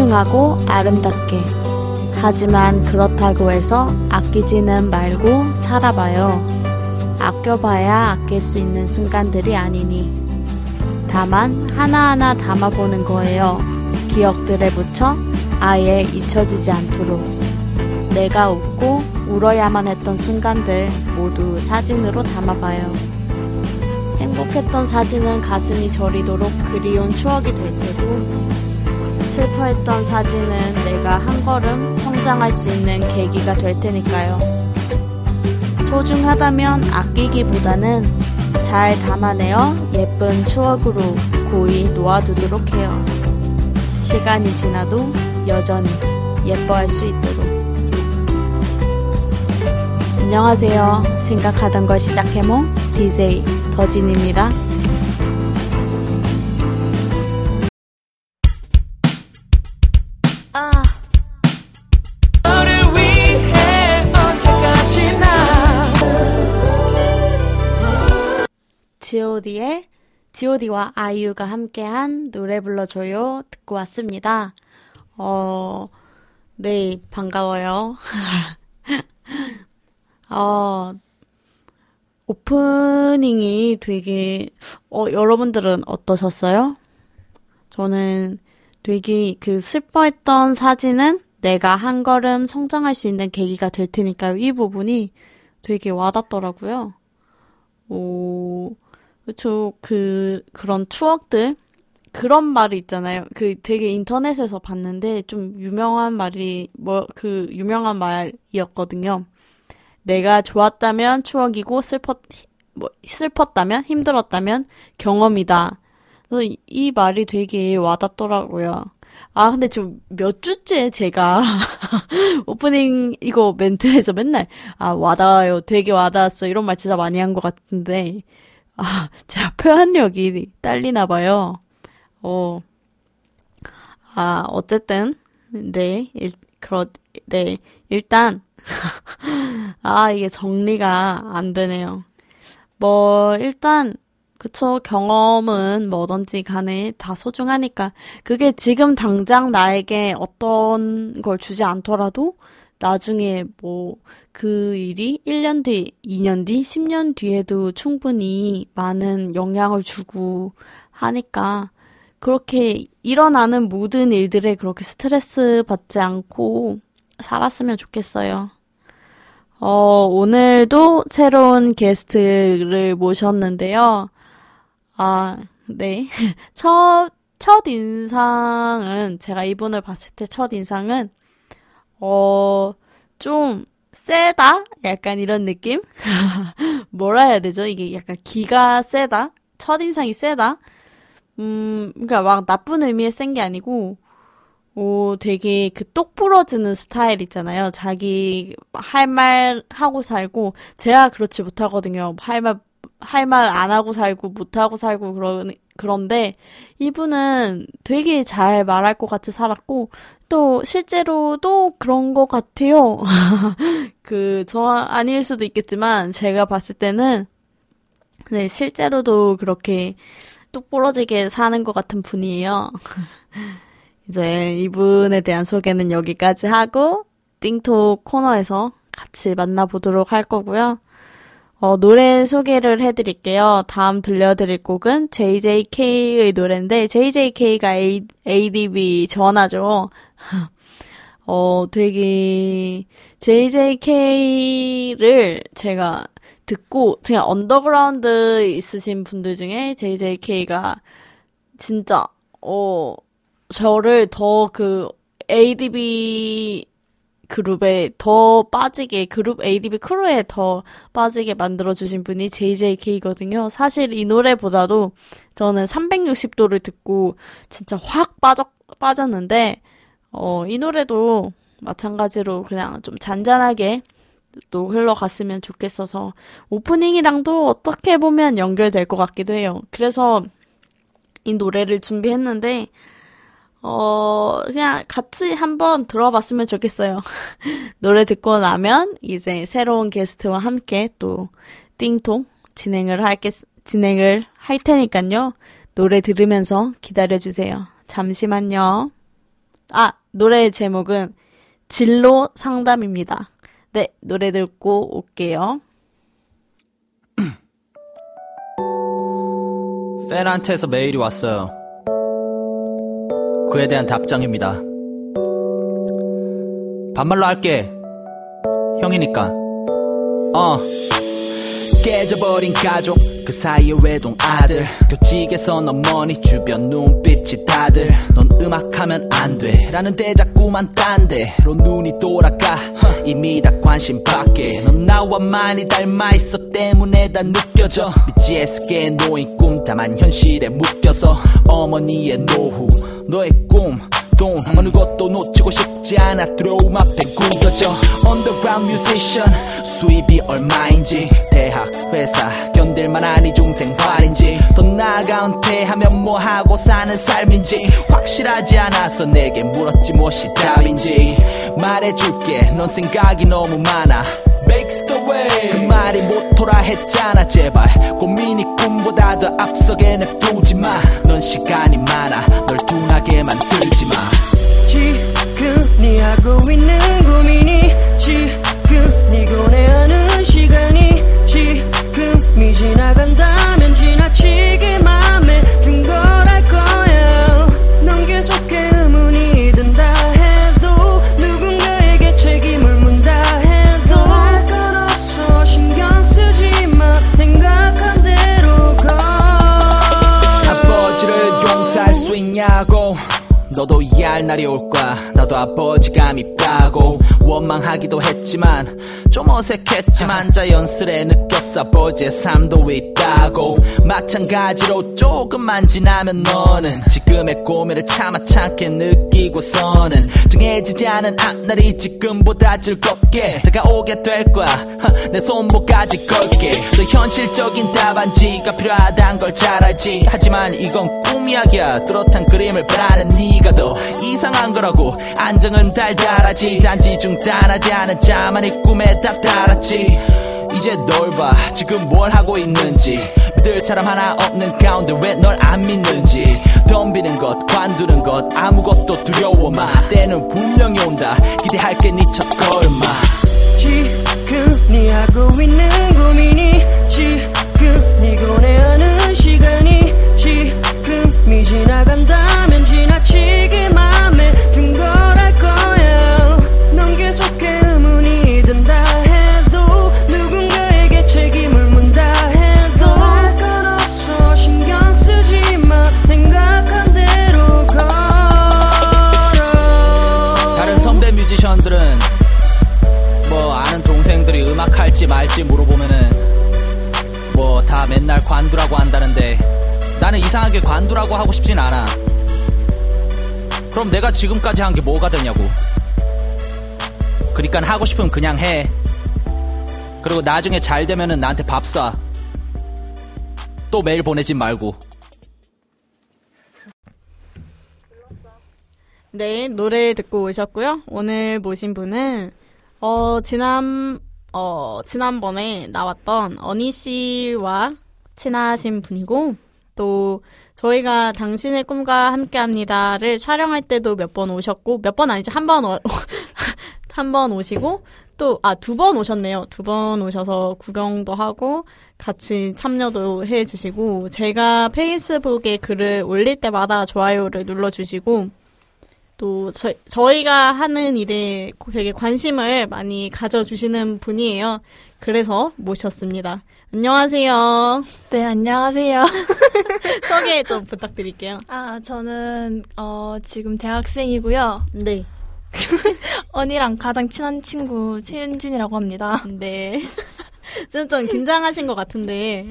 소중하고 아름답게. 하지만 그렇다고 해서 아끼지는 말고 살아봐요. 아껴봐야 아낄 수 있는 순간들이 아니니. 다만 하나하나 담아보는 거예요. 기억들에 붙여 아예 잊혀지지 않도록. 내가 웃고 울어야만 했던 순간들 모두 사진으로 담아봐요. 행복했던 사진은 가슴이 저리도록 그리운 추억이 될 테고, 슬퍼했던 사진은 내가 한 걸음 성장할 수 있는 계기가 될 테니까요. 소중하다면 아끼기보다는 잘 담아내어 예쁜 추억으로 고이 놓아두도록 해요. 시간이 지나도 여전히 예뻐할 수 있도록. 안녕하세요. 생각하던 걸 시작해몽 DJ 더진입니다. G.O.D의 G.O.D와 아이유가 함께한 노래 불러줘요 듣고 왔습니다. 어, 네, 반가워요. 어, 오프닝이 되게, 어, 여러분들은 어떠셨어요? 저는 되게 그 슬퍼했던 사진은 내가 한 걸음 성장할 수 있는 계기가 될 테니까요. 이 부분이 되게 와닿더라고요. 오, 그쵸. 그, 그런 추억들? 그런 말이 있잖아요. 그 되게 인터넷에서 봤는데 좀 유명한 말이, 뭐, 그 유명한 말이었거든요. 내가 좋았다면 추억이고 슬펐, 뭐, 슬펐다면 힘들었다면 경험이다. 그래서 이, 이 말이 되게 와닿더라고요. 아, 근데 좀몇 주째 제가 오프닝 이거 멘트에서 맨날 아, 와닿아요. 되게 와닿았어. 이런 말 진짜 많이 한 것 같은데 아, 제가 표현력이 딸리나 봐요. 어. 아, 어쨌든 네. 일, 그렇 네. 일단 아, 이게 정리가 안 되네요. 뭐 일단 그쵸. 경험은 뭐든지 간에 다 소중하니까. 그게 지금 당장 나에게 어떤 걸 주지 않더라도 나중에 뭐 그 일이 1년 뒤, 2년 뒤, 10년 뒤에도 충분히 많은 영향을 주고 하니까 그렇게 일어나는 모든 일들에 그렇게 스트레스 받지 않고 살았으면 좋겠어요. 어, 오늘도 새로운 게스트를 모셨는데요. 아, 네. 첫, 첫 인상은, 제가 이분을 봤을 때 첫 인상은, 어, 좀, 세다? 약간 이런 느낌? 뭐라 해야 되죠? 이게 약간 기가 세다? 첫인상이 세다? 음, 그니까 막 나쁜 의미의 센 게 아니고, 오, 되게 그 똑 부러지는 스타일 있잖아요. 자기 할 말 하고 살고, 제가 그렇지 못하거든요. 할 말, 할 말 안 하고 살고, 못 하고 살고, 그러, 그런데, 이분은 되게 잘 말할 것 같이 살았고, 또 실제로도 그런 것 같아요. 그, 저 아닐 수도 있겠지만, 제가 봤을 때는, 네, 실제로도 그렇게 똑부러지게 사는 것 같은 분이에요. 이제 이분에 대한 소개는 여기까지 하고, 띵톡 코너에서 같이 만나보도록 할 거고요. 어, 노래 소개를 해드릴게요. 다음 들려드릴 곡은 JJK의 노래인데, JJK가 ADB 전화죠. 어, 되게, JJK를 제가 듣고, 그냥 언더그라운드 있으신 분들 중에 JJK가 진짜, 어, 저를 더 그 ADB 그룹에 더 빠지게 그룹 ADB 크루에 더 빠지게 만들어 주신 분이 JJK거든요. 사실 이 노래보다도 저는 360도를 듣고 진짜 확 빠져 빠졌는데 어, 이 노래도 마찬가지로 그냥 좀 잔잔하게 또 흘러갔으면 좋겠어서 오프닝이랑도 어떻게 보면 연결될 것 같기도 해요. 그래서 이 노래를 준비했는데 어, 그냥 같이 한번 들어봤으면 좋겠어요. 노래 듣고 나면 이제 새로운 게스트와 함께 또 띵통 진행을 할게, 진행을 할 테니까요. 노래 들으면서 기다려주세요. 잠시만요. 아, 노래 제목은 진로 상담입니다. 네, 노래 듣고 올게요. 팬한테서 메일이 왔어요. 그에 대한 답장입니다. 반말로 할게. 형이니까. 어. 깨져버린 가족 그 사이에 외동 아들 교직에서 넌 머니 주변 눈빛이 다들 넌 음악하면 안 돼 라는 데 자꾸만 딴 데로 눈이 돌아가 이미 다 관심 밖에 넌 나와 많이 닮아 있어 때문에 다 느껴져 BGS계의 노인 꿈 다만 현실에 묶여서 어머니의 노후 너의 꿈 돈 어느 것도 놓치고 싶지 않아. 드로움 앞에 굳어져. Underground musician 수입이 얼마인지. 대학 회사 견딜만한 이 중생활인지. 더 나아가 은퇴하면 뭐하고 사는 삶인지. 확실하지 않아서 내게 물었지 무엇이 답인지. 말해줄게 넌 생각이 너무 많아. Makes the way 그 말이 모토라 했잖아 제발. 고민이 꿈보다 더 앞서게 냅두지 마넌 시간이 많아. 널 둔하게 만들지 마. 지금 네 하고 있는 고민이 지금 네 고뇌하는 시간이 지금이 지나간다면 지나치게 맘 날이 올 거야 나도 아버지가 밉다고 원망하기도 했지만 좀 어색했지만 자연스레 느꼈어. 아버지의 삶도 있다고. 마찬가지로 조금만 지나면 너는 지금의 고민을 차마 참게 느끼고서는 정해지지 않은 앞날이 지금보다 즐겁게 다가오게 될 거야. 하, 내 손목까지 걸게. 더 현실적인 답안지가 필요하단 걸 잘 알지. 하지만 이건 꿈 이야기야. 뚜렷한 그림을 바라는 네가 더이 상한 거라고. 안정은 달달하지. 단지 중단하지 않은 자만의 꿈에 다 달았지. 이제 널 봐. 지금 뭘 하고 있는지. 믿을 사람 하나 없는 가운데 왜 널 안 믿는지. 덤비는 것 관두는 것 아무것도 두려워 마. 때는 분명히 온다. 기대할게 네 첫걸음마. 지금 네 하고 있는 고민이 지금 네 고뇌하는 시간이 지금이 지나간다 뮤지션들은 뭐 아는 동생들이 음악 할지 말지 물어보면은 뭐 다 맨날 관두라고 한다는데 나는 이상하게 관두라고 하고 싶진 않아. 그럼 내가 지금까지 한 게 뭐가 되냐고. 그러니까 하고 싶으면 그냥 해. 그리고 나중에 잘 되면은 나한테 밥 쏴. 또 메일 보내지 말고. 네, 노래 듣고 오셨고요. 오늘 모신 분은 어 지난 어 지난번에 나왔던 어니 씨와 친하신 분이고 또 저희가 당신의 꿈과 함께합니다를 촬영할 때도 몇 번 오셨고 몇 번 아니죠 한번 한번 오시고 또 아 두 번 오셨네요 두 번 오셔서 구경도 하고 같이 참여도 해주시고 제가 페이스북에 글을 올릴 때마다 좋아요를 눌러주시고 또 저, 저희가 하는 일에 되게 관심을 많이 가져주시는 분이에요. 그래서 모셨습니다. 안녕하세요. 네, 안녕하세요. 소개 좀 부탁드릴게요. 아, 저는, 어, 지금 대학생이고요. 네. 언니랑 가장 친한 친구, 최은진이라고 합니다. 네. 좀, 좀 긴장하신 것 같은데.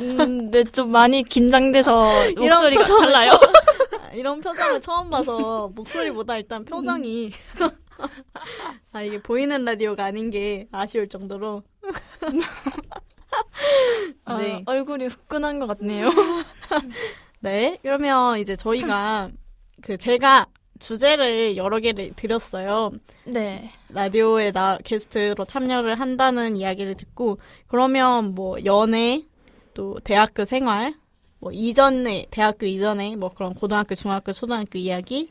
음, 네, 좀 많이 긴장돼서 이런 목소리가 표정을 달라요. 처음- 이런 표정을 처음 봐서 목소리보다 일단 표정이. 아, 이게 보이는 라디오가 아닌 게 아쉬울 정도로. 아, 네. 얼굴이 후끈한 것 같네요. 네. 그러면 이제 저희가 그 제가 주제를 여러 개를 드렸어요. 네. 라디오에 나 게스트로 참여를 한다는 이야기를 듣고 그러면 뭐 연애 또 대학교 생활 뭐 이전에 대학교 이전에 뭐 그런 고등학교 중학교 초등학교 이야기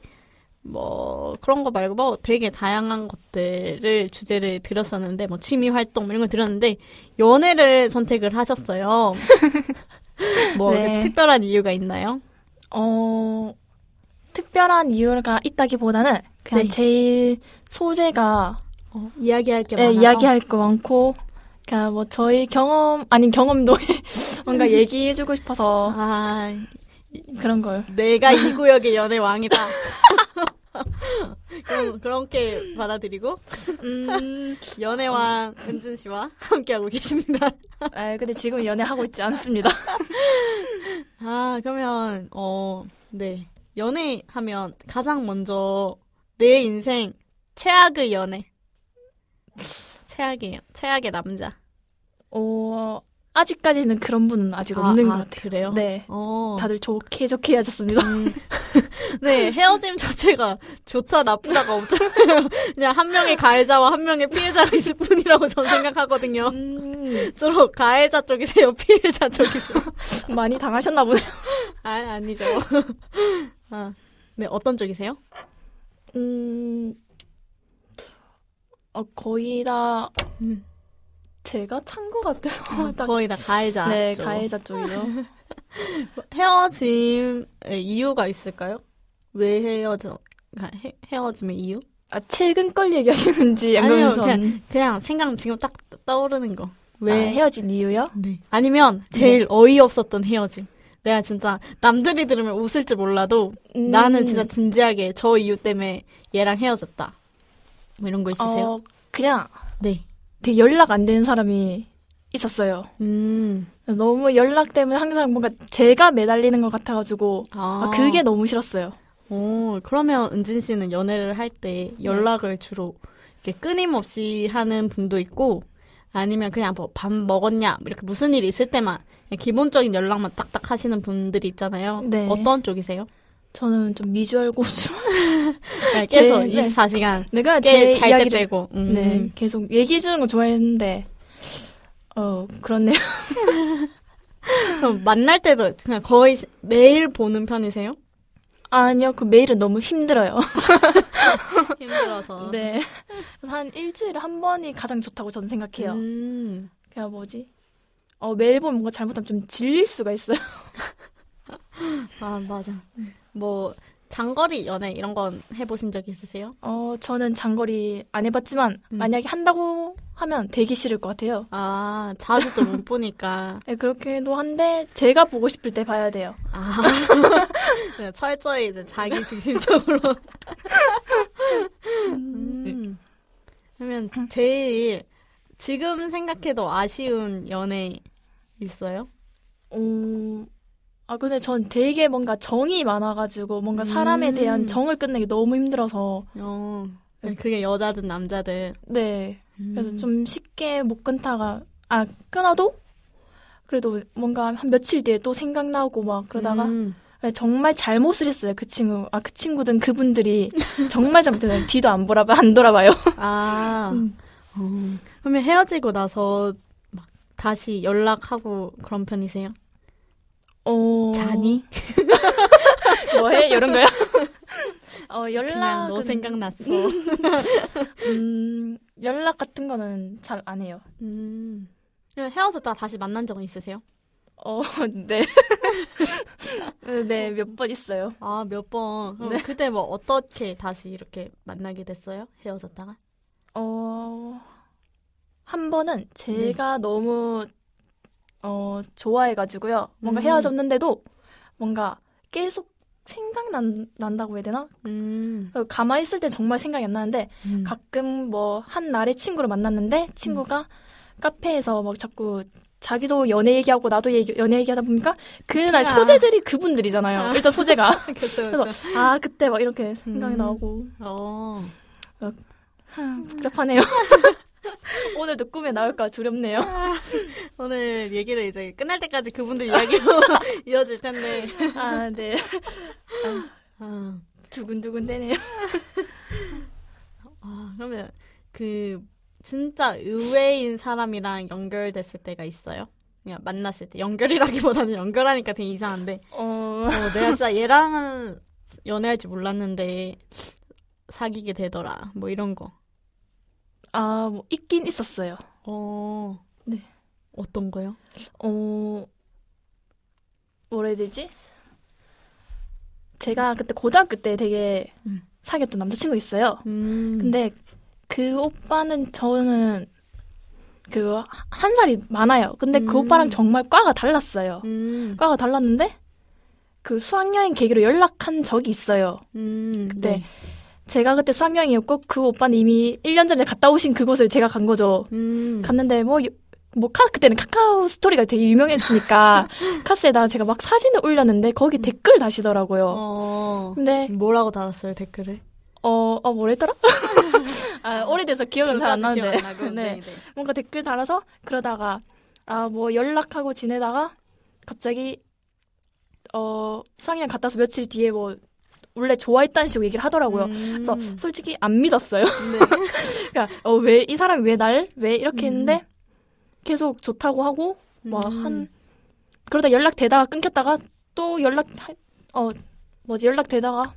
뭐 그런 거 말고 뭐 되게 다양한 것들을 주제를 드렸었는데 뭐 취미 활동 뭐 이런 걸 드렸는데 연애를 선택을 하셨어요. 뭐 네. 그 특별한 이유가 있나요? 어, 특별한 이유가 있다기보다는 그냥 네. 제일 소재가 어, 이야기할 게 네, 많아서 이야기할 거 많고, 그냥 뭐 저희 경험, 아닌 경험도 뭔가 얘기해주고 싶어서 아 그런 걸. 내가 이 구역의 연애 왕이다. 그럼 그렇게 받아들이고 음, 연애왕 은진 씨와 함께하고 계십니다. 아, 근데 지금 연애하고 있지 않습니다. 아 그러면 어네 연애하면 가장 먼저 내 인생 최악의 연애 최악의 최악의 남자 어, 아직까지는 그런 분은 아직 아, 없는 아, 것 같아요. 그래요? 네. 어. 다들 좋게 좋게 헤어졌습니다. 네, 헤어짐 자체가 좋다, 나쁘다가 없잖아요. 그냥 한 명의 가해자와 한 명의 피해자가 있을 뿐이라고 저는 생각하거든요. 음, 서로 가해자 쪽이세요, 피해자 쪽이세요? 많이 당하셨나 보네요. 아, 아니죠. 아, 네, 어떤 쪽이세요? 음, 어, 거의 다 음. 제가 찬 것 같아서. 딱- 거의 다 가해자. 네, 쪽. 가해자 쪽이요. 헤어짐의 이유가 있을까요? 왜 헤어져, 가- 헤, 헤어짐의 이유? 아, 최근 걸 얘기하시는지 아니요, 전 그냥, 그냥 생각 지금 딱 떠오르는 거. 왜왜 헤어진 이유요? 네. 아니면 제일 어이없었던 헤어짐. 내가 진짜 남들이 들으면 웃을지 몰라도 음, 나는 진짜 진지하게 저 이유 때문에 얘랑 헤어졌다. 뭐 이런 거 있으세요? 어, 그냥 네. 되게 연락 안 되는 사람이 있었어요. 음. 너무 연락 때문에 항상 뭔가 제가 매달리는 것 같아가지고 아, 아, 그게 너무 싫었어요. 오, 그러면 은진 씨는 연애를 할 때 연락을 주로 이렇게 끊임없이 하는 분도 있고 아니면 그냥 뭐 밥 먹었냐 뭐 이렇게 무슨 일이 있을 때만 기본적인 연락만 딱딱 하시는 분들이 있잖아요. 네. 어떤 쪽이세요? 저는 좀 미주얼 고주. 그냥 계속 제- 네. 24시간 내가 제 이야기를 빼고. 음. 네 계속 얘기해 주는 거 좋아했는데 어 그렇네요. 그럼 만날 때도 그냥 거의 시- 매일 보는 편이세요? 아니요 그 메일은 너무 힘들어요. 힘들어서. 네. 한 일주일에 한 번이 가장 좋다고 저는 생각해요. 음. 그냥 뭐지? 어 매일 보면 뭔가 잘못하면 좀 질릴 수가 있어요. 아, 맞아. 뭐, 장거리 연애 이런 건 해보신 적 있으세요? 어 저는 장거리 안 해봤지만 음. 만약에 한다고 하면 되게 싫을 것 같아요. 아, 자주 또 못 보니까. 네, 그렇게도 한데 제가 보고 싶을 때 봐야 돼요. 아. 그냥 철저히 이제 자기 중심적으로. 음. 그러면 제일 지금 생각해도 아쉬운 연애 있어요? 음, 아, 근데 전 되게 뭔가 정이 많아가지고 뭔가 사람에 음. 대한 정을 끊는 게 너무 힘들어서, 어. 그게 여자든 남자든. 네. 그래서 음. 좀 쉽게 못 끊다가, 아, 끊어도? 그래도 뭔가 한 며칠 뒤에 또 생각나고 막 그러다가 음. 정말 잘못을 했어요. 그 친구, 아, 그 친구든 그분들이 정말 잘못했어요. 뒤도 안 돌아봐, 안 돌아봐요. 아. 음. 어. 그러면 헤어지고 나서 막 다시 연락하고 그런 편이세요? 어. 자니? 뭐해? 이런 거요? 어, 그냥 연락은, 너 생각났어. 음, 연락 같은 거는 잘 안 해요. 음. 헤어졌다 다시 만난 적은 있으세요? 어, 네. 네, 몇 번 있어요. 아, 몇 번. 네. 그때 뭐 어떻게 다시 이렇게 만나게 됐어요? 헤어졌다가? 어, 한 번은 제가 너무, 어, 좋아해가지고요. 뭔가 음. 헤어졌는데도 뭔가 계속 생각난다고 해야 되나? 음. 가만히 있을 때 정말 생각이 안 나는데 음. 가끔 뭐 한 날에 친구를 만났는데 친구가 카페에서 막 자꾸 자기도 연애 얘기하고 나도 얘기, 연애 얘기하다 보니까 그날 아. 소재들이 그분들이잖아요. 아. 일단 소재가. 그쵸, 그래서 그쵸. 아 그때 막 이렇게 생각이 음. 나고 어. 하, 복잡하네요. 오늘도 꿈에 나올까 두렵네요. 오늘 얘기를 이제 끝날 때까지 그분들 이야기로 이어질 텐데. 아 네. 아, 두근두근 되네요. 아, 그러면 그 진짜 의외인 사람이랑 연결됐을 때가 있어요? 그냥 만났을 때 연결이라기보다는 연결하니까 되게 이상한데 어, 어, 내가 진짜 얘랑은 연애할 줄 몰랐는데 사귀게 되더라. 뭐 이런 거. 아, 뭐 있긴 있었어요. 어. 네. 어떤 거요? 어, 뭐라 해야 되지? 제가 그때 고등학교 때 되게 음. 사귀었던 남자친구 있어요. 음. 근데 그 오빠는 저는 그 한 살이 많아요. 근데 그 음. 오빠랑 정말 과가 달랐어요. 음. 과가 달랐는데 그 수학여행 계기로 연락한 적이 있어요. 음. 네. 제가 그때 수학여행이었고 그 오빠는 이미 1년 전에 갔다 오신 그곳을 제가 간 거죠. 음. 갔는데 뭐, 요- 뭐, 카, 그때는 카카오 스토리가 되게 유명했으니까 카스에다가 제가 막 사진을 올렸는데 거기 댓글 다시더라고요. 어. 근데, 뭐라고 달았어요, 댓글을? 어, 어, 뭐랬더라? 아, 오래돼서 기억은 잘 안 나는데. 기억 안 나고. 네. 네, 네. 뭔가 댓글 달아서 그러다가, 아, 뭐 연락하고 지내다가 갑자기, 어, 수학여행 갔다 와서 며칠 뒤에 뭐, 원래 좋아했다는 식으로 얘기를 하더라고요. 음. 그래서 솔직히 안 믿었어요. 네. 그러니까 어, 왜 이 사람이 왜 날 왜 이렇게 음. 했는데 계속 좋다고 하고 막 음. 한 그러다 연락 되다가 끊겼다가 또 연락 하- 어 뭐지 연락 되다가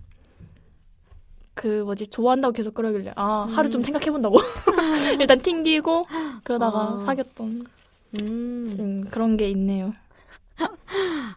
그 뭐지 좋아한다고 계속 그러길래 아 하루 좀 생각해 본다고 일단 튕기고 그러다가 아. 사귀었던 음. 음, 그런 게 있네요.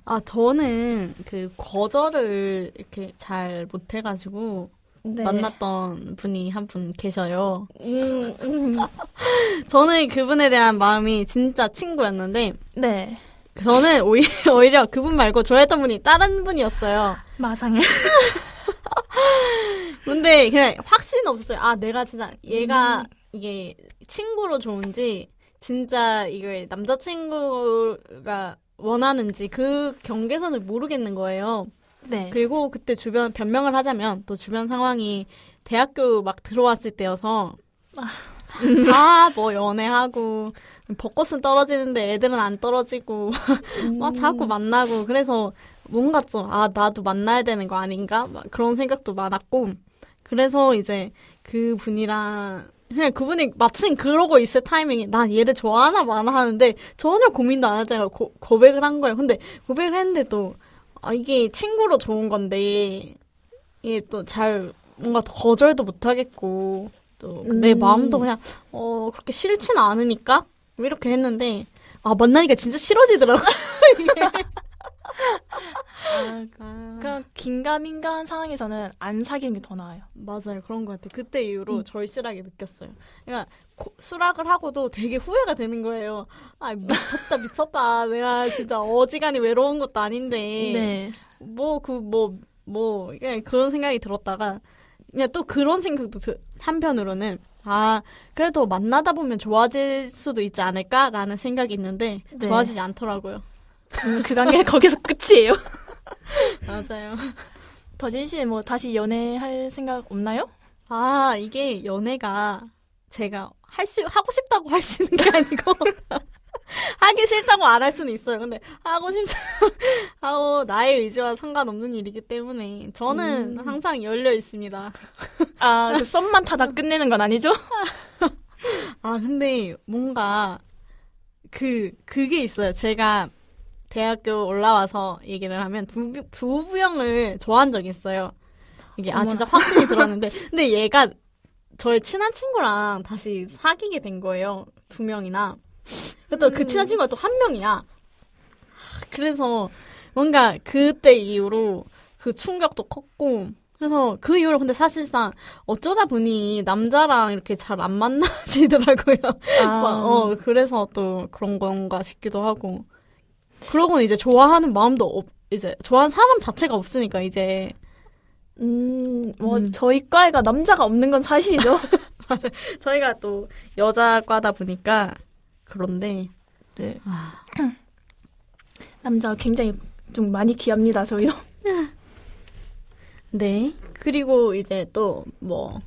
아, 저는 그 거절을 이렇게 잘 못해가지고 네. 만났던 분이 한 분 계셔요. 음, 음, 저는 그분에 대한 마음이 진짜 친구였는데, 네 저는 오히려, 오히려 그분 말고 좋아했던 분이 다른 분이었어요. 마상에 근데 그냥 확신은 없었어요. 아, 내가 진짜 얘가 이게 친구로 좋은지, 진짜 이걸 남자친구가 원하는지 그 경계선을 모르겠는 거예요. 네. 그리고 그때 주변 변명을 하자면 또 주변 상황이 대학교 막 들어왔을 때여서 다뭐 연애하고 벚꽃은 떨어지는데 애들은 안 떨어지고 막 자꾸 만나고 그래서 뭔가 좀 아 나도 만나야 되는 거 아닌가? 막 그런 생각도 많았고 그래서 이제 그 분이랑 그냥 그분이 마침 그러고 있을 타이밍에 난 얘를 좋아하나 마나 하는데 전혀 고민도 안 하다가 고, 고백을 한 거예요. 근데 고백을 했는데 또 아, 이게 친구로 좋은 건데, 이게 또 잘, 뭔가 거절도 못 하겠고, 또내 음. 마음도 그냥, 어, 그렇게 싫지는 않으니까? 뭐 이렇게 했는데, 아, 만나니까 진짜 싫어지더라고. 아, 그런 긴가민가한 상황에서는 안 사귀는 게 더 나아요. 맞아요. 그런 것 같아. 그때 이후로 절실하게 느꼈어요. 그러니까, 고- 수락을 하고도 되게 후회가 되는 거예요. 아, 미쳤다, 미쳤다. 내가 진짜 어지간히 외로운 것도 아닌데. 네. 뭐, 그, 뭐, 뭐, 그냥 그런 생각이 들었다가, 그냥 또 그런 생각도 드, 한편으로는, 아, 그래도 만나다 보면 좋아질 수도 있지 않을까라는 생각이 있는데, 네. 좋아지지 않더라고요. 음, 그 단계 거기서 끝이에요. 맞아요. 더진 씨는 뭐 다시 연애할 생각 없나요? 아, 이게 연애가 제가 할 수, 하고 싶다고 할 수 있는 게 아니고, 하기 싫다고 안 할 수는 있어요. 근데 하고 싶다, 하고 나의 의지와 상관없는 일이기 때문에, 저는 항상 열려 있습니다. 아, 그 썸만 타다 끝내는 건 아니죠? 아, 근데 뭔가 그 그게 있어요. 제가 대학교 올라와서 얘기를 하면 두, 두 부형을 좋아한 적이 있어요. 이게 아 어머나. 진짜 확신이 들었는데 근데 얘가 저의 친한 친구랑 다시 사귀게 된 거예요. 두 명이나. 또그 친한 친구가 또 한 명이야. 그래서 뭔가 그때 이후로 그 충격도 컸고 그래서 그 이후로 근데 사실상 어쩌다 보니 남자랑 이렇게 잘 안 만나지더라고요. 아, 어, 그래서 또 그런 건가 싶기도 하고. 그러고는 이제 좋아하는 마음도 없, 이제 좋아하는 사람 자체가 없으니까 이제. 음, 뭐 음. 저희 과에가 남자가 없는 건 사실이죠. 저희가 또 여자과다 보니까 그런데. 네. 아, 남자가 굉장히 좀 많이 귀합니다, 저희도. 네. 그리고 이제 또 뭐,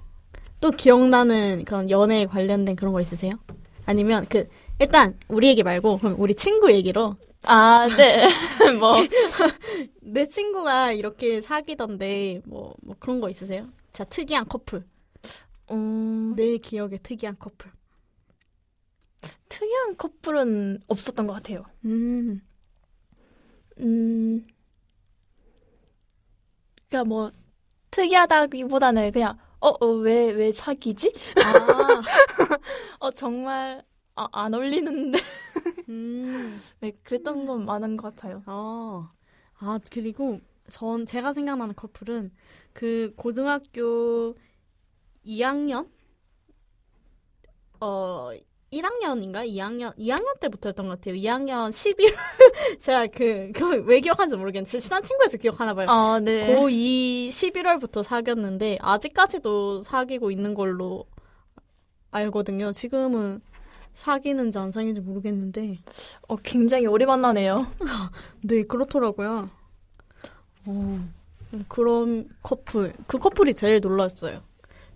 또 기억나는 그런 연애에 관련된 그런 거 있으세요? 아니면 그, 일단 우리 얘기 말고 그럼 우리 친구 얘기로 아, 네. 뭐, 내 친구가 이렇게 사귀던데 뭐, 뭐 그런 거 있으세요? 자, 특이한 커플. 음, 내 기억에 특이한 커플. 특이한 커플은 없었던 것 같아요. 음. 음, 그니까 뭐, 특이하다기보다는 그냥 어, 어, 왜, 왜 사귀지? 아, 어, 정말, 아, 안 어울리는데. 음, 네, 그랬던 건 많은 것 같아요. 아, 아, 그리고 전, 제가 생각나는 커플은 그 고등학교 2학년? 어, 1학년인가? 2학년, 2학년 때부터였던 것 같아요. 2학년 11월. 제가 그, 그, 왜 기억하는지 모르겠는데, 제 친한 친구에서 기억하나 봐요. 아, 네. 고2 11월부터 사귀었는데, 아직까지도 사귀고 있는 걸로 알거든요. 지금은 사귀는지 안 사귀는지 모르겠는데, 어, 굉장히 오래 만나네요. 네, 그렇더라고요. 어, 그런 커플. 그 커플이 제일 놀랐어요.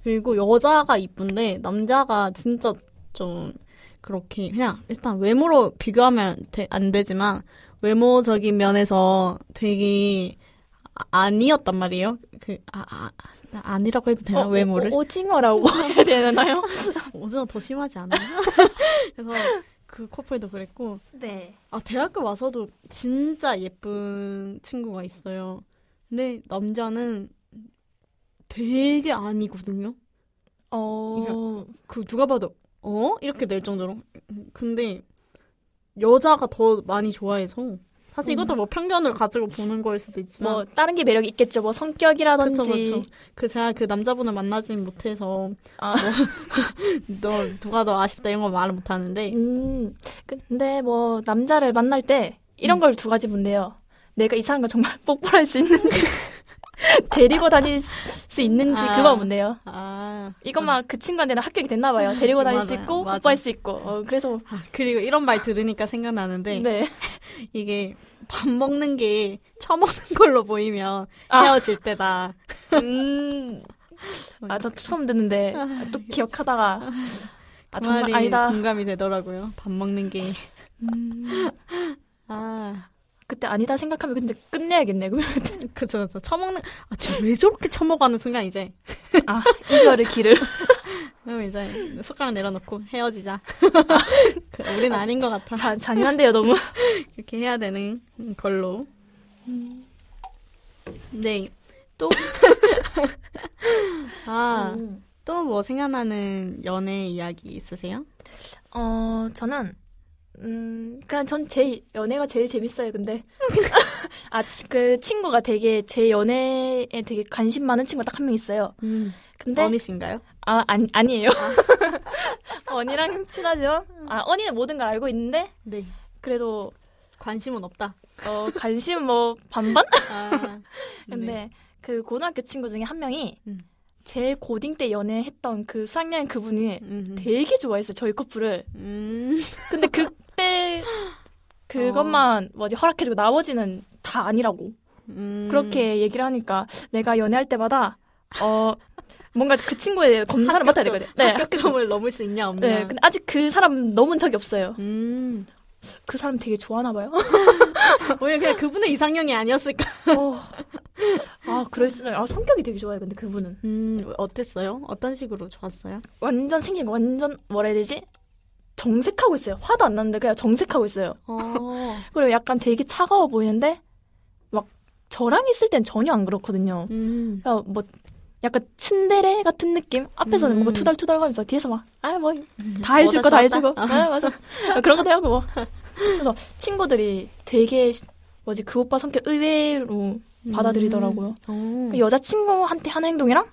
그리고 여자가 이쁜데, 남자가 진짜 좀, 그렇게, 그냥, 일단 외모로 비교하면 되- 안 되지만, 외모적인 면에서 되게, 아- 아니었단 말이에요. 그, 아, 아, 아니라고 해도 되나, 어, 외모를? 오, 오징어라고 해야 되나요? 오징어 더 심하지 않아요? 그래서, 그 커플도 그랬고, 네. 아, 대학교 와서도 진짜 예쁜 친구가 있어요. 근데 남자는 되게 아니거든요. 어, 그 누가 봐도 어? 이렇게 낼 정도로. 근데 여자가 더 많이 좋아해서 사실 이것도 뭐 편견을 가지고 보는 거일 수도 있지만 뭐, 다른 게 매력이 있겠죠. 뭐, 성격이라든지. 그쵸, 그쵸. 그 제가 그 남자분을 만나진 못해서 아. 너 누가 더 아쉽다 이런 거 말을 못 하는데 음, 근데 뭐, 남자를 만날 때, 이런 음. 걸두 가지 문제요. 내가 이 사람과 정말 뽀뽀할 수 있는지, 데리고 다닐 수 있는지, 아. 그거 문제요. 아, 이것만 그 친구한테는 합격이 됐나 봐요. 데리고 다닐 수 맞아요. 있고, 맞아. 뽀뽀할 수 있고. 어, 그래서, 아, 그리고 이런 말 들으니까 생각나는데 네. 이게 밥 먹는 게 처먹는 걸로 보이면 아. 헤어질 때다. 음. 아, 저 처음 듣는데, 또 기억하다가, 아, 그 정말 말이 아니다. 공감이 되더라고요. 밥 먹는 게. 음, 아, 그때 아니다 생각하면 근데 끝내야겠네. 그쵸, 그쵸. 처먹는, 아, 저왜 저렇게 처먹어하는 순간 이제. 아, 이별의 길을. 그럼 이제 숟가락 내려놓고 헤어지자. 그, 우린 아닌 것 같아. 잔, 잔인한데요, 너무. 이렇게 해야 되는 걸로. 네. 또. 아, 음. 또뭐 생각나는 연애 이야기 있으세요? 어, 저는, 음, 그냥 전 제 연애가 제일 재밌어요, 근데. 아, 치- 그 친구가 되게 제 연애에 되게 관심 많은 친구가 딱 한 명 있어요. 음, 근데, 언니신가요? 아, 아니, 아니에요. 언니랑 친하죠? 아, 언니는 모든 걸 알고 있는데, 네. 그래도, 관심은 없다. 어, 관심 뭐, 반반? 아, 근데, 네. 그 고등학교 친구 중에 한 명이, 음. 제 고딩 때 연애했던 그 수학여행 그분이 음, 되게 좋아했어요, 저희 커플을. 음, 근데 그 때 그것만 뭐지 허락해주고 나머지는 다 아니라고 음. 그렇게 얘기를 하니까 내가 연애할 때마다 어 뭔가 그 친구에 대해 검사를 맡아야 되거든. 네. 합격점을 넘을 수 있냐 없냐. 네. 근데 아직 그 사람 넘은 적이 없어요. 음. 그 사람 되게 좋아하나 봐요. 오히려 그냥 그분의 이상형이 아니었을까. 어. 아, 수. 아, 성격이 되게 좋아요. 근데 그분은 음, 어땠어요? 어떤 식으로 좋았어요? 완전 생긴 거 완전 뭐라 해야 되지? 정색하고 있어요. 화도 안 나는데 그냥 정색하고 있어요. 어. 그리고 약간 되게 차가워 보이는데 막 저랑 있을 땐 전혀 안 그렇거든요. 음. 그러니까 뭐 약간 츤데레 같은 느낌? 앞에서는 음. 뭔가 투덜투덜거리면서 뒤에서 막 아 뭐 다 해줄 거 다 해주고 좋았다. 아 맞아 아, 그런 것도 하고 뭐 그래서 친구들이 되게 뭐지 그 오빠 성격 의외로 받아들이더라고요 어. 그 여자친구한테 하는 행동이랑 음.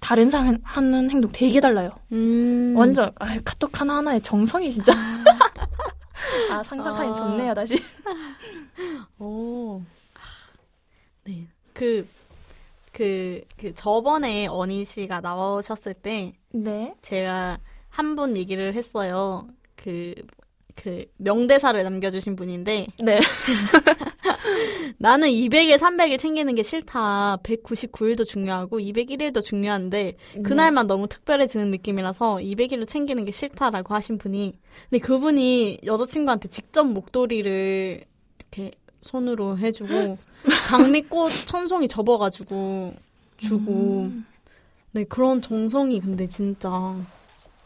다른 사람 하는 행동 되게 달라요 음. 완전 아, 카톡 하나 하나에 정성이 진짜 아 상상하니 아. 좋네요 다시 오. 네. 그, 그, 그, 저번에 언희 씨가 나오셨을 때, 네 제가 한 분 얘기를 했어요. 그, 그, 명대사를 남겨주신 분인데, 네. 나는 200일, 300일 챙기는 게 싫다. 199일도 중요하고, 201일도 중요한데, 그날만 너무 특별해지는 느낌이라서 200일을 챙기는 게 싫다라고 하신 분이, 근데 그분이 여자친구한테 직접 목도리를 이렇게 손으로 해주고, 장미꽃 천송이 접어가지고 주고, 네, 그런 정성이 근데 진짜,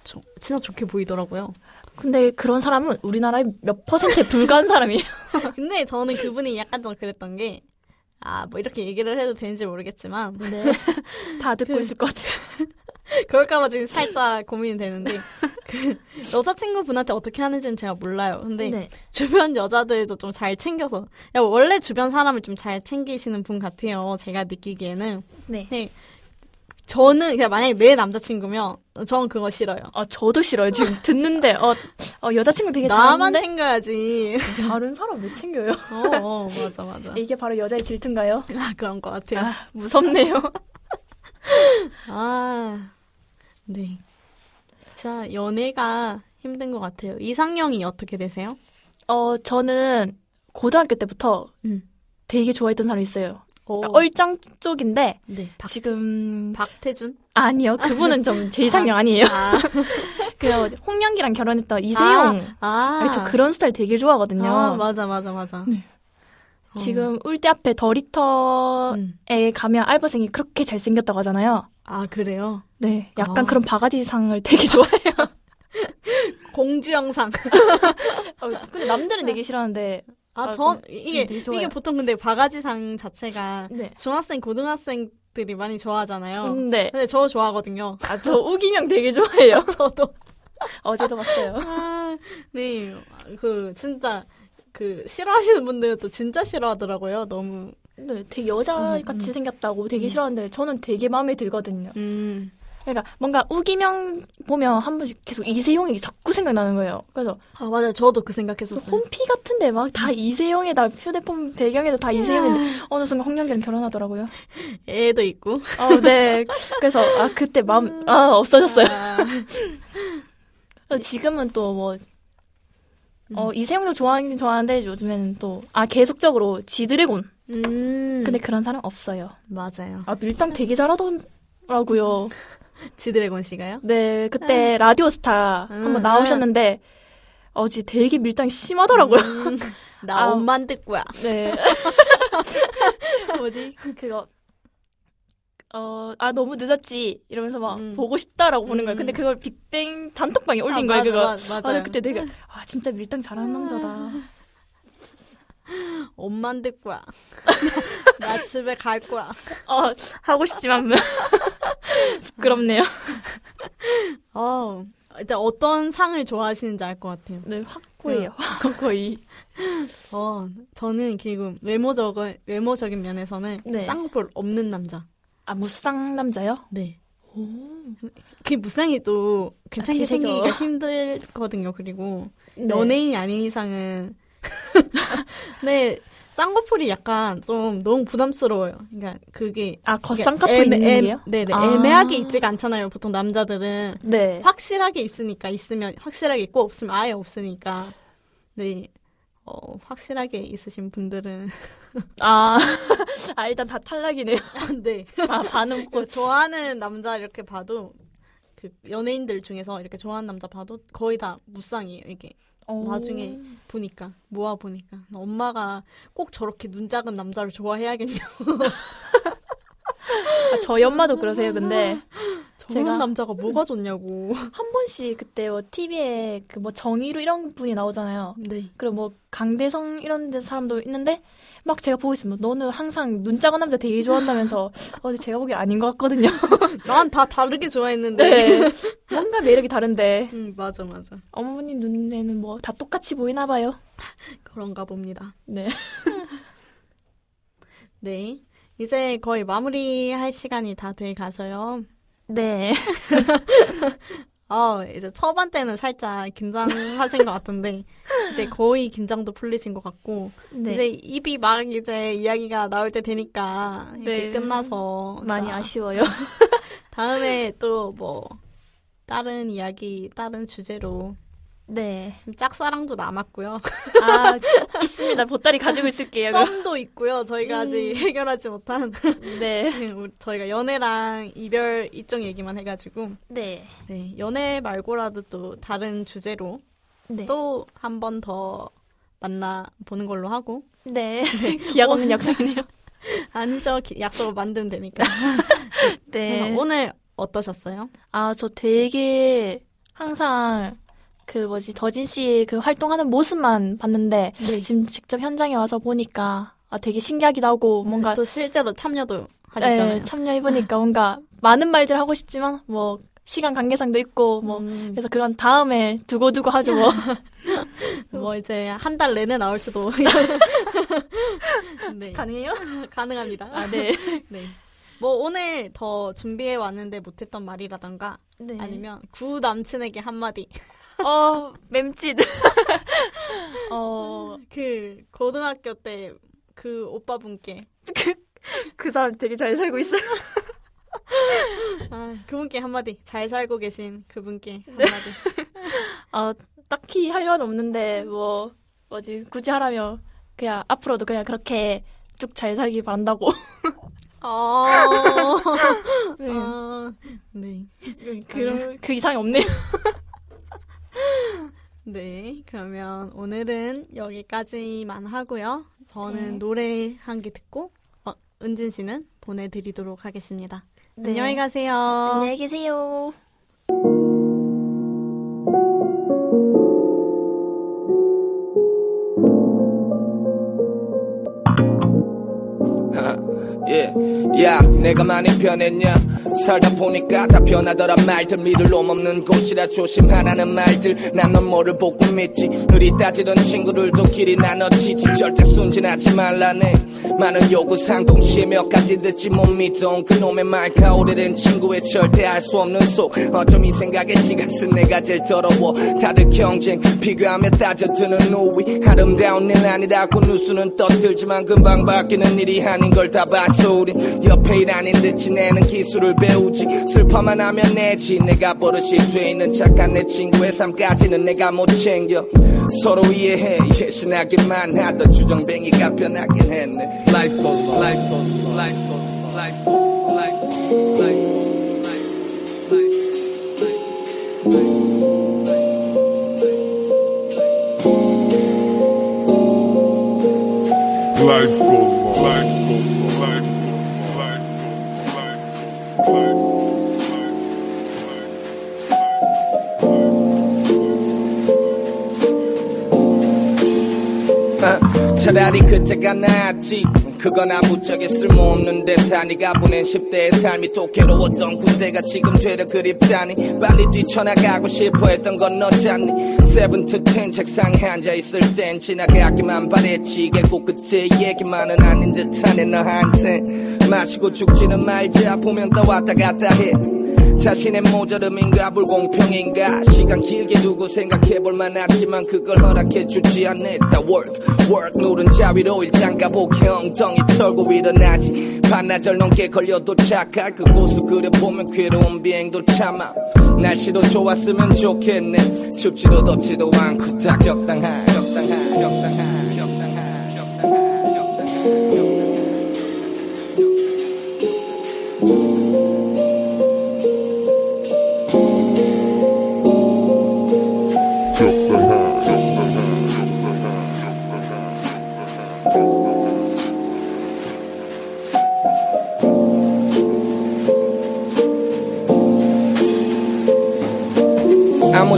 저, 진짜 좋게 보이더라고요. 근데 그런 사람은 우리나라에 몇 퍼센트에 불과한 사람이에요 근데 저는 그분이 약간 좀 그랬던 게, 아, 뭐 이렇게 얘기를 해도 되는지 모르겠지만, 네. 다 듣고 그- 있을 것 같아요 그럴까봐 지금 살짝 고민이 되는데 그 여자친구분한테 어떻게 하는지는 제가 몰라요. 근데 네. 주변 여자들도 좀 잘 챙겨서 야, 원래 주변 사람을 좀 잘 챙기시는 분 같아요. 제가 느끼기에는 네. 네. 저는 그냥 만약에 내 남자친구면 저는 그거 싫어요. 아, 저도 싫어요. 지금 듣는데, 어, 어 여자친구 되게 나만 잘하는데 챙겨야지. 다른 사람 왜 챙겨요? 어, 어, 맞아, 맞아. 이게 바로 여자의 질투인가요? 아, 그런 것 같아요. 아, 무섭네요. 아, 네. 자, 연애가 힘든 것 같아요. 이상형이 어떻게 되세요? 어, 저는 고등학교 때부터 음. 되게 좋아했던 사람이 있어요. 오, 얼짱 쪽인데, 네. 박, 지금, 박태준? 아니요. 그분은 좀 제 이상형 아니에요. 아, 그, 홍영기랑 결혼했던 이세용. 아, 아니, 저 그런 스타일 되게 좋아하거든요. 아, 맞아, 맞아, 맞아. 네. 어. 지금 울대 앞에 더리터에 음. 가면 알바생이 그렇게 잘생겼다고 하잖아요. 아, 그래요? 네, 약간 아. 그런 바가지상을 되게 좋아해요. 공주 영상. 어, 근데 남들은 되게 싫어하는데, 아, 아, 전, 근데 이게, 좋아요. 이게 보통 근데 바가지상 자체가 네. 중학생, 고등학생들이 많이 좋아하잖아요. 근데, 근데 저 좋아하거든요. 아, 저 우기명 되게 좋아해요. 저도. 어제도 봤어요. 아, 네. 그, 진짜, 그, 싫어하시는 분들은 또 진짜 싫어하더라고요. 너무. 네, 되게 여자 같이 생겼다고 되게 싫어하는데, 저는 되게 마음에 들거든요. 음. 그러니까 뭔가 우기명 보면 한 번씩 계속 이세용이 자꾸 생각나는 거예요. 그래서 아, 맞아요. 저도 그 생각했었어요. 홈피 같은데 막 다 이세용에다 휴대폰 배경에도 다 이세용인데 어느 순간 홍영기랑 결혼하더라고요. 애도 있고. 어, 네. 그래서 아 그때 마음 아 없어졌어요. 아, 지금은 또뭐 어, 이세용도 좋아하긴 좋아하는데 요즘에는 또 아 계속적으로 지드래곤. 음. 근데 그런 사람 없어요. 맞아요. 아 밀당 되게 잘하더라고요. 지드래곤 씨가요? 네, 그때 라디오스타 음, 한번 나오셨는데 어제 되게 밀당이 심하더라고요. 음, 나 아. 엄만 듣고야. 네. 뭐지? 그거. 어, 아, 너무 늦었지. 이러면서 막 음. 보고 싶다라고 보는 거예요. 음. 근데 그걸 빅뱅 단톡방에 올린 아, 거예요, 맞아, 그거. 맞아, 맞아요. 아, 그때 되게, 아, 진짜 밀당 잘하는 남자다. 엄만 듣고야. 나 집에 갈 거야. 어, 하고 싶지만, 부끄럽네요. 어, 일단 어떤 상을 좋아하시는지 알 것 같아요. 네, 확고해요. 거의. 어, 저는 그리고 외모적인, 외모적인 면에서는 네. 쌍볼 없는 남자. 아, 무쌍 남자요? 네. 그게 무쌍이 또 괜찮게 아, 대세죠. 생기기가 힘들거든요. 그리고 네. 연예인이 아닌 이상은. 네, 쌍꺼풀이 약간 좀 너무 부담스러워요. 그러니까 그게 아, 겉쌍꺼풀 애매- 있는 애- 게요? 네네. 아. 애매하게 있지가 않잖아요. 보통 남자들은. 네. 확실하게 있으니까 있으면 확실하게 있고 없으면 아예 없으니까. 네. 어, 확실하게 있으신 분들은 아, 아, 일단 다 탈락이네요. 네. 아, 반은 그고 좋아하는 남자 이렇게 봐도 그 연예인들 중에서 이렇게 좋아하는 남자 봐도 거의 다 무쌍이에요. 이게 나중에 보니까 모아 보니까 엄마가 꼭 저렇게 눈 작은 남자를 좋아해야겠냐고. 아, 저희 엄마도 그러세요, 근데. 저런 제가- 남자가 뭐가 좋냐고. 한 번씩 그때 뭐 TV에 그 뭐 정의로 이런 분이 나오잖아요. 네. 그리고 뭐 강대성 이런 데 사람도 있는데 막 제가 보고 있으면 너는 항상 눈 작은 남자 되게 좋아한다면서 어 근데 제가 보기엔 아닌 것 같거든요. 난 다 다르게 좋아했는데. 네. 뭔가 매력이 다른데 음, 맞아 맞아. 어머님 눈에는 뭐 다 똑같이 보이나 봐요. 그런가 봅니다. 네. 네. 이제 거의 마무리할 시간이 다 돼 가서요. 네. 어, 이제 초반 때는 살짝 긴장하신 것 같은데, 이제 거의 긴장도 풀리신 것 같고, 네. 이제 입이 막 이제 이야기가 나올 때 되니까, 이렇게 네. 끝나서. 많이 자, 아쉬워요. 다음에 또 뭐, 다른 이야기, 다른 주제로, 네. 좀 짝사랑도 남았고요. 아 있습니다. 보따리 가지고 있을게요. 썸도 있고요. 저희가 아직 해결하지 못한. 네. 우리- 저희가 연애랑 이별 이쪽 얘기만 해가지고, 네. 네, 연애 말고라도 또 다른 주제로 네. 또한 번 더 만나 보는 걸로 하고 네. 기약 없는 약속이네요. 아니죠 기- 약속을 만들면 되니까 네. 오늘 어떠셨어요? 아, 저 되게 항상 그 뭐지, 더진 씨 그 활동하는 모습만 봤는데 네. 지금 직접 현장에 와서 보니까 아, 되게 신기하기도 하고 뭔가 또 실제로 참여도 하셨잖아요. 네, 참여해 보니까 뭔가 많은 말들 하고 싶지만 뭐 시간 관계상도 있고 뭐 음, 그래서 그건 다음에 두고두고 하죠 뭐. 뭐 이제 한 달 내내 나올 수도. 네. 가능해요? 가능합니다. 아 네. 네. 뭐 오늘 더 준비해 왔는데 못했던 말이라던가 네. 아니면 구 남친에게 한마디. 어 맴짓. 어 그 고등학교 때 그 오빠분께 그 사람 되게 잘 살고 있어요. 아, 그분께 한마디. 잘 살고 계신 그분께 한마디. 어 딱히 할 말은 없는데 뭐 뭐지 굳이 하라면 그냥 앞으로도 그냥 그렇게 쭉 잘 살길 바란다고. 어. 네. 어. 네. 그, 그 이상이 없네요. 네. 그러면 오늘은 여기까지만 하고요. 저는 네. 노래 한 개 듣고 어, 은진 씨는 보내드리도록 하겠습니다. 네. 안녕히 가세요. 안녕히 계세요. 예, 야, 내가 많이 변했냐? 살다 보니까 다 변하더라. 말들 믿을 놈 없는 곳이라 조심하라는 말들. 난 넌 뭐를 보고 믿지? 의리 따지던 친구들도 길이 나눠지지. 절대 순진하지 말라네. 많은 요구사항 동시에 몇 가지 듣지 못 믿던 그놈의 말과 오래된 친구의 절대 알 수 없는 속. 어쩜 이 생각에 시간 쓴 내가 제일 더러워. 다들 경쟁 비교하며 따져드는 우위. 아름다운 일 아니라고 누수는 떠들지만 금방 바뀌는 일이 아닌 걸 다 봤어 우린 옆에 일 아닌 듯 지내는 기술을 배우지 슬퍼만 하면 내지 내가 버릇이 돼 있는 착한 내 친구의 삶까지는 내가 못 챙겨 서로 이해해 예신하기만 하던 주정뱅이가 변하긴 했네 Life on Life on Life on Life on Life on Life goes 차라리 그때가 낫지. 그건 아무짝에 쓸모없는데 산이가 보낸 10대의 삶이 또 괴로웠던 군대가 지금 되려 그립다니. 빨리 뛰쳐나가고 싶어 했던 건 너잖니. 세븐트 텐 책상에 앉아있을 땐 지나가기만 바랬지. 결국 그때 얘기만은 아닌 듯하네 너한테. 마시고 죽지는 말자. 보면 또 왔다 갔다 해 자신의 모자름인가 불공평인가? 시간 길게 두고 생각해볼 만 하지만 그걸 허락해주지 않았다. Work work 노른자 위로 일단 가보게 엉덩이 털고 일어나지. 반나절 넘게 걸려 도착할 그곳을 그려보면 괴로운 비행도 참아. 날씨도 좋았으면 좋겠네. 춥지도 덥지도 않고 딱 적당한 적당한 적당한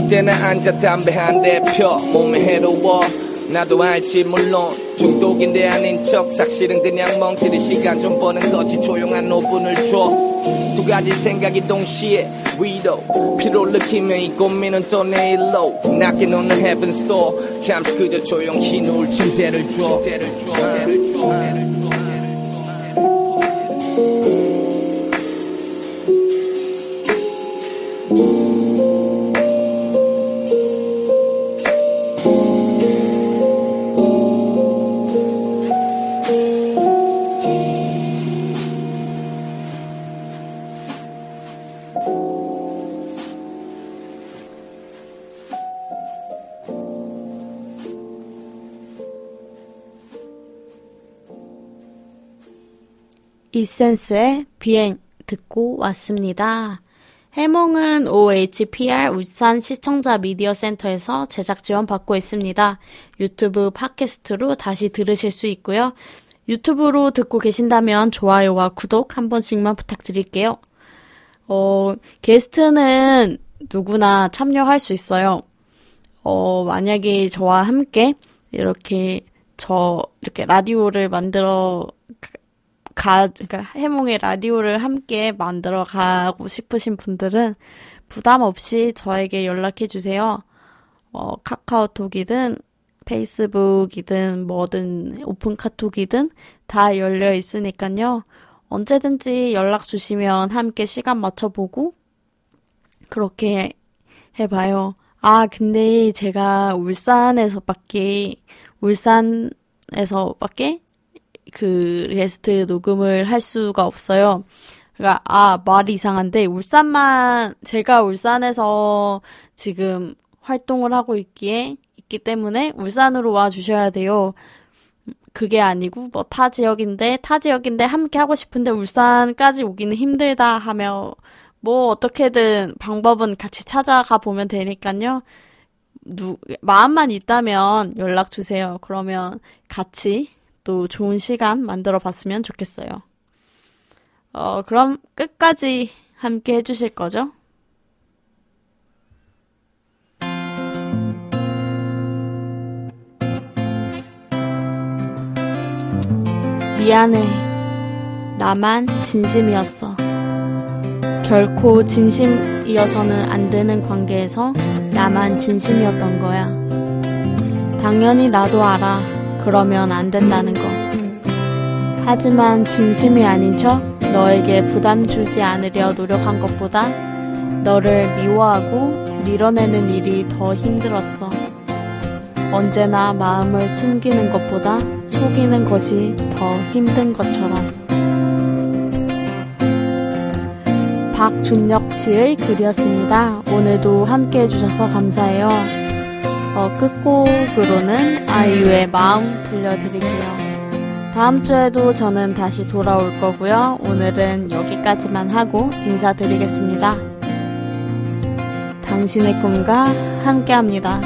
때나 앉아 담배 한 대펴 몸에 해로워. 나도 알지 물론. 중독인데 아닌 척 사실은 그냥 멍때리 시간 좀 버는 거지. 조용한 5분을 줘. 두 가지 생각이 동시에 위로. 피로를 느끼며 이 고민은 또 내일로. 낮게 놓는 heaven store. 잠시 그저 조용히 누울 침대를 줘. 침대를 줘. 침대를 줘. 침대를 줘 이센스의 비행 듣고 왔습니다. 해몽은 OHPR 울산 시청자 미디어 센터에서 제작 지원 받고 있습니다. 유튜브 팟캐스트로 다시 들으실 수 있고요. 유튜브로 듣고 계신다면 좋아요와 구독 한 번씩만 부탁드릴게요. 어, 게스트는 누구나 참여할 수 있어요. 어, 만약에 저와 함께 이렇게 저 이렇게 라디오를 만들어 가, 그러니까 해몽의 라디오를 함께 만들어 가고 싶으신 분들은 부담 없이 저에게 연락해 주세요. 어, 카카오톡이든 페이스북이든 뭐든 오픈 카톡이든 다 열려 있으니까요. 언제든지 연락 주시면 함께 시간 맞춰보고 그렇게 해봐요. 아, 근데 제가 울산에서밖에, 울산에서밖에 그 게스트 녹음을 할 수가 없어요. 그러니까, 아, 말이 이상한데, 울산만, 제가 울산에서 지금 활동을 하고 있기에, 있기 때문에 울산으로 와 주셔야 돼요. 그게 아니고 뭐 타 지역인데 타 지역인데 함께 하고 싶은데 울산까지 오기는 힘들다 하며 뭐 어떻게든 방법은 같이 찾아가 보면 되니까요. 누 마음만 있다면 연락 주세요. 그러면 같이 또 좋은 시간 만들어 봤으면 좋겠어요. 어, 그럼 끝까지 함께 해주실 거죠? 미안해. 나만 진심이었어. 결코 진심이어서는 안 되는 관계에서 나만 진심이었던 거야. 당연히 나도 알아. 그러면 안 된다는 거. 하지만 진심이 아닌 척 너에게 부담 주지 않으려 노력한 것보다 너를 미워하고 밀어내는 일이 더 힘들었어. 언제나 마음을 숨기는 것보다 속이는 것이 더 힘든 것처럼. 박준혁 씨의 글이었습니다. 오늘도 함께 해주셔서 감사해요. 어, 끝곡으로는 아이유의 마음 들려드릴게요. 다음 주에도 저는 다시 돌아올 거고요. 오늘은 여기까지만 하고 인사드리겠습니다. 당신의 꿈과 함께 합니다.